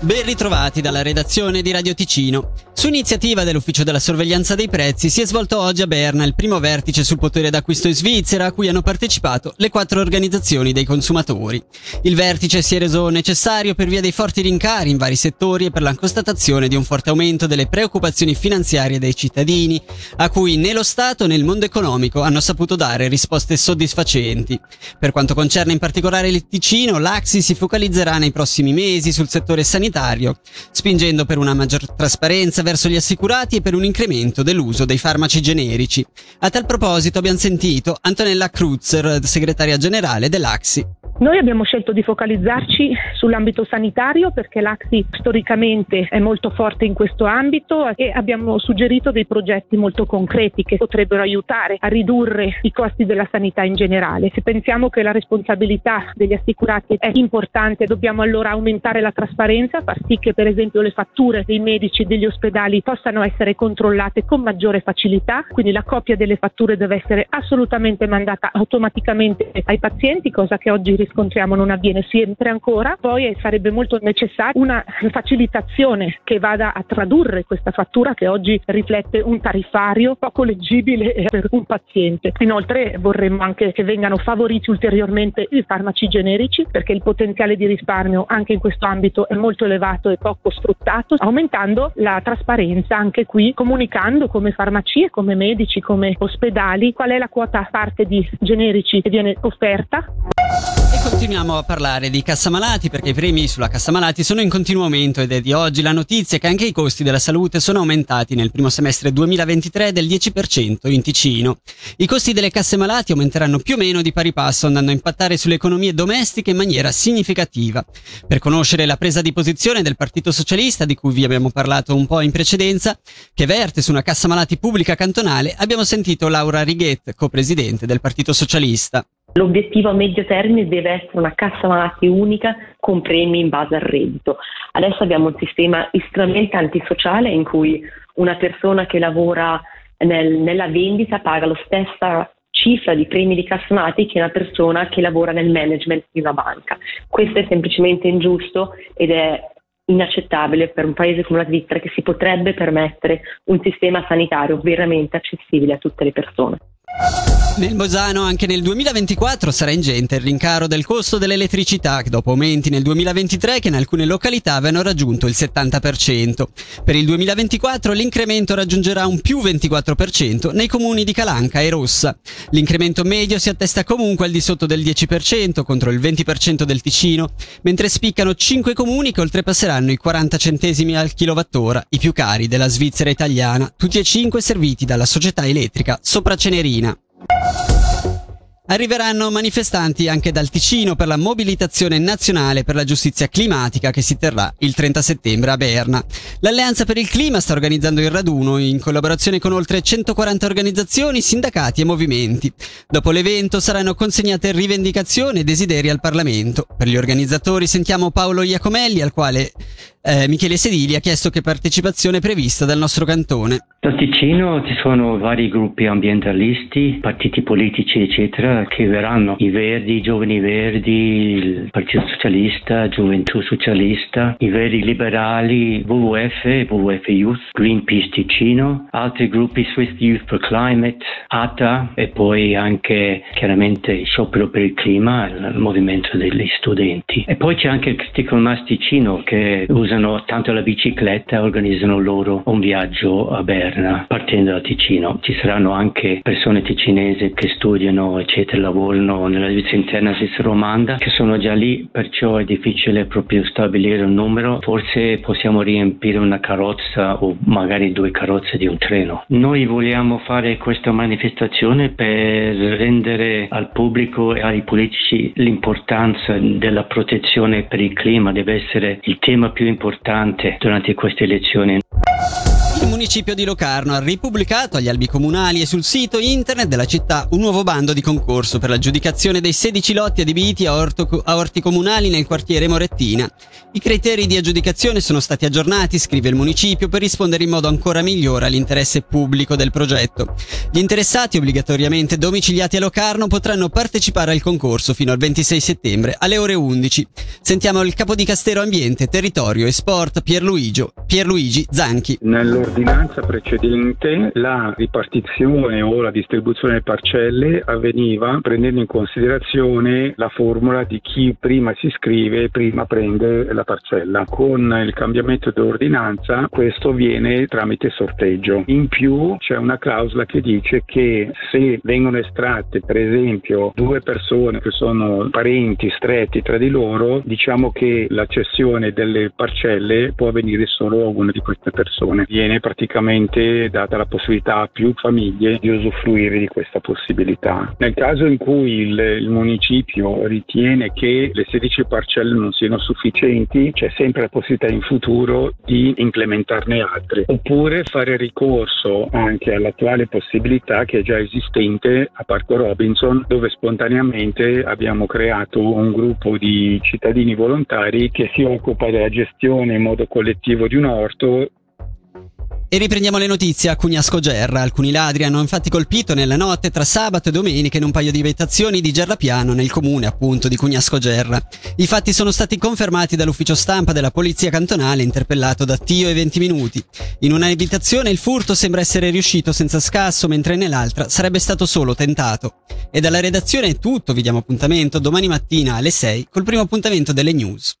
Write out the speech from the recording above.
Ben ritrovati dalla redazione di Radio Ticino. Su iniziativa dell'Ufficio della Sorveglianza dei Prezzi si è svolto oggi a Berna il primo vertice sul potere d'acquisto in Svizzera a cui hanno partecipato le quattro organizzazioni dei consumatori. Il vertice si è reso necessario per via dei forti rincari in vari settori e per la constatazione di un forte aumento delle preoccupazioni finanziarie dei cittadini, a cui né lo Stato né il mondo economico hanno saputo dare risposte soddisfacenti. Per quanto concerne in particolare il Ticino, l'Axi si focalizzerà nei prossimi mesi sul settore sanitario sanitario, spingendo per una maggior trasparenza verso gli assicurati e per un incremento dell'uso dei farmaci generici. A tal proposito abbiamo sentito Antonella Krutzer, segretaria generale dell'AXI. Noi abbiamo scelto di focalizzarci sull'ambito sanitario perché l'AXI storicamente è molto forte in questo ambito e abbiamo suggerito dei progetti molto concreti che potrebbero aiutare a ridurre i costi della sanità in generale. Se pensiamo che la responsabilità degli assicurati è importante, dobbiamo allora aumentare la trasparenza, far sì che per esempio le fatture dei medici e degli ospedali possano essere controllate con maggiore facilità, quindi la copia delle fatture deve essere assolutamente mandata automaticamente ai pazienti, cosa che oggi riscontriamo non avviene sempre ancora, poi sarebbe molto necessaria una facilitazione che vada a tradurre questa fattura che oggi riflette un tariffario poco leggibile per un paziente. Inoltre vorremmo anche che vengano favoriti ulteriormente i farmaci generici perché il potenziale di risparmio anche in questo ambito è molto elevato e poco sfruttato, aumentando la trasparenza anche qui, comunicando come farmacie, come medici, come ospedali qual è la quota parte di generici che viene offerta continuiamo a parlare di cassamalati perché i premi sulla cassamalati sono in continuo aumento ed è di oggi la notizia che anche i costi della salute sono aumentati nel primo semestre 2023 del 10% in Ticino. I costi delle casse malati aumenteranno più o meno di pari passo andando a impattare sulle economie domestiche in maniera significativa. Per conoscere la presa di posizione del Partito Socialista di cui vi abbiamo parlato un po' in precedenza, che verte su una cassa malati pubblica cantonale, abbiamo sentito Laura Righet, co-presidente del Partito Socialista. L'obiettivo a medio termine deve essere una cassa malati unica con premi in base al reddito. Adesso abbiamo un sistema estremamente antisociale in cui una persona che lavora nel, nella vendita paga la stessa cifra di premi di cassa malati che una persona che lavora nel management di una banca. Questo è semplicemente ingiusto ed è inaccettabile per un paese come la Svizzera che si potrebbe permettere un sistema sanitario veramente accessibile a tutte le persone. Nel Mosano anche nel 2024 sarà ingente il rincaro del costo dell'elettricità, dopo aumenti nel 2023 che in alcune località avevano raggiunto il 70%. Per il 2024 l'incremento raggiungerà un più 24% nei comuni di Calanca e Rossa. L'incremento medio si attesta comunque al di sotto del 10% contro il 20% del Ticino, mentre spiccano 5 comuni che oltrepasseranno i 40 centesimi al kilowattora, i più cari della Svizzera italiana, tutti e 5 serviti dalla società elettrica Sopra Cenerina. Arriveranno manifestanti anche dal Ticino per la mobilitazione nazionale per la giustizia climatica che si terrà il 30 settembre a Berna. L'Alleanza per il Clima sta organizzando il raduno in collaborazione con oltre 140 organizzazioni, sindacati e movimenti. Dopo l'evento saranno consegnate rivendicazioni e desideri al Parlamento. Per gli organizzatori sentiamo Paolo Iacomelli al quale eh, Michele Sedili ha chiesto che partecipazione è prevista dal nostro cantone. Da Ticino ci sono vari gruppi ambientalisti, partiti politici eccetera che verranno i Verdi, i Giovani Verdi, il Partito Socialista, Gioventù Socialista, i Verdi Liberali, WWF, WWF Youth, Greenpeace Ticino, altri gruppi Swiss Youth for Climate, ATA e poi anche chiaramente il Sciopero per il Clima, il movimento degli studenti. E poi c'è anche il Critical Mass Ticino che usa usano tanto la bicicletta organizzano loro un viaggio a Berna partendo da Ticino. Ci saranno anche persone ticinesi che studiano eccetera, lavorano nella divisione interna svizzera romanda che sono già lì, perciò è difficile proprio stabilire un numero. Forse possiamo riempire una carrozza o magari due carrozze di un treno. Noi vogliamo fare questa manifestazione per rendere al pubblico e ai politici l'importanza della protezione per il clima, deve essere il tema più importante importante durante queste elezioni. Municipio di Locarno ha ripubblicato agli albi comunali e sul sito internet della città un nuovo bando di concorso per l'aggiudicazione dei 16 lotti adibiti a, orto, a orti comunali nel quartiere Morettina. I criteri di aggiudicazione sono stati aggiornati, scrive il municipio, per rispondere in modo ancora migliore all'interesse pubblico del progetto. Gli interessati, obbligatoriamente domiciliati a Locarno, potranno partecipare al concorso fino al 26 settembre alle ore 11. Sentiamo il capo di Castero Ambiente, Territorio e Sport Pierluigi, Pierluigi Zanchi. Nell'ordinanza precedente la ripartizione o la distribuzione delle parcelle avveniva prendendo in considerazione la formula di chi prima si iscrive e prima prende la parcella. Con il cambiamento dell'ordinanza questo avviene tramite sorteggio. In più c'è una clausola che dice che se vengono estratte per esempio due persone che sono parenti stretti tra di loro, diciamo che la cessione delle parcelle può avvenire solo a una di queste persone. Viene praticamente data la possibilità a più famiglie di usufruire di questa possibilità. Nel caso in cui il, il municipio ritiene che le 16 parcelle non siano sufficienti, c'è sempre la possibilità in futuro di implementarne altre, oppure fare ricorso anche all'attuale possibilità che è già esistente a Parco Robinson, dove spontaneamente abbiamo creato un gruppo di cittadini volontari che si occupa della gestione in modo collettivo di un orto e riprendiamo le notizie a Cugnasco Gerra. Alcuni ladri hanno infatti colpito nella notte tra sabato e domenica in un paio di abitazioni di Gerrapiano nel comune appunto di Cugnasco Gerra. I fatti sono stati confermati dall'ufficio stampa della polizia cantonale interpellato da Tio e 20 minuti. In una abitazione il furto sembra essere riuscito senza scasso mentre nell'altra sarebbe stato solo tentato. E dalla redazione è tutto, vi diamo appuntamento domani mattina alle 6 col primo appuntamento delle news.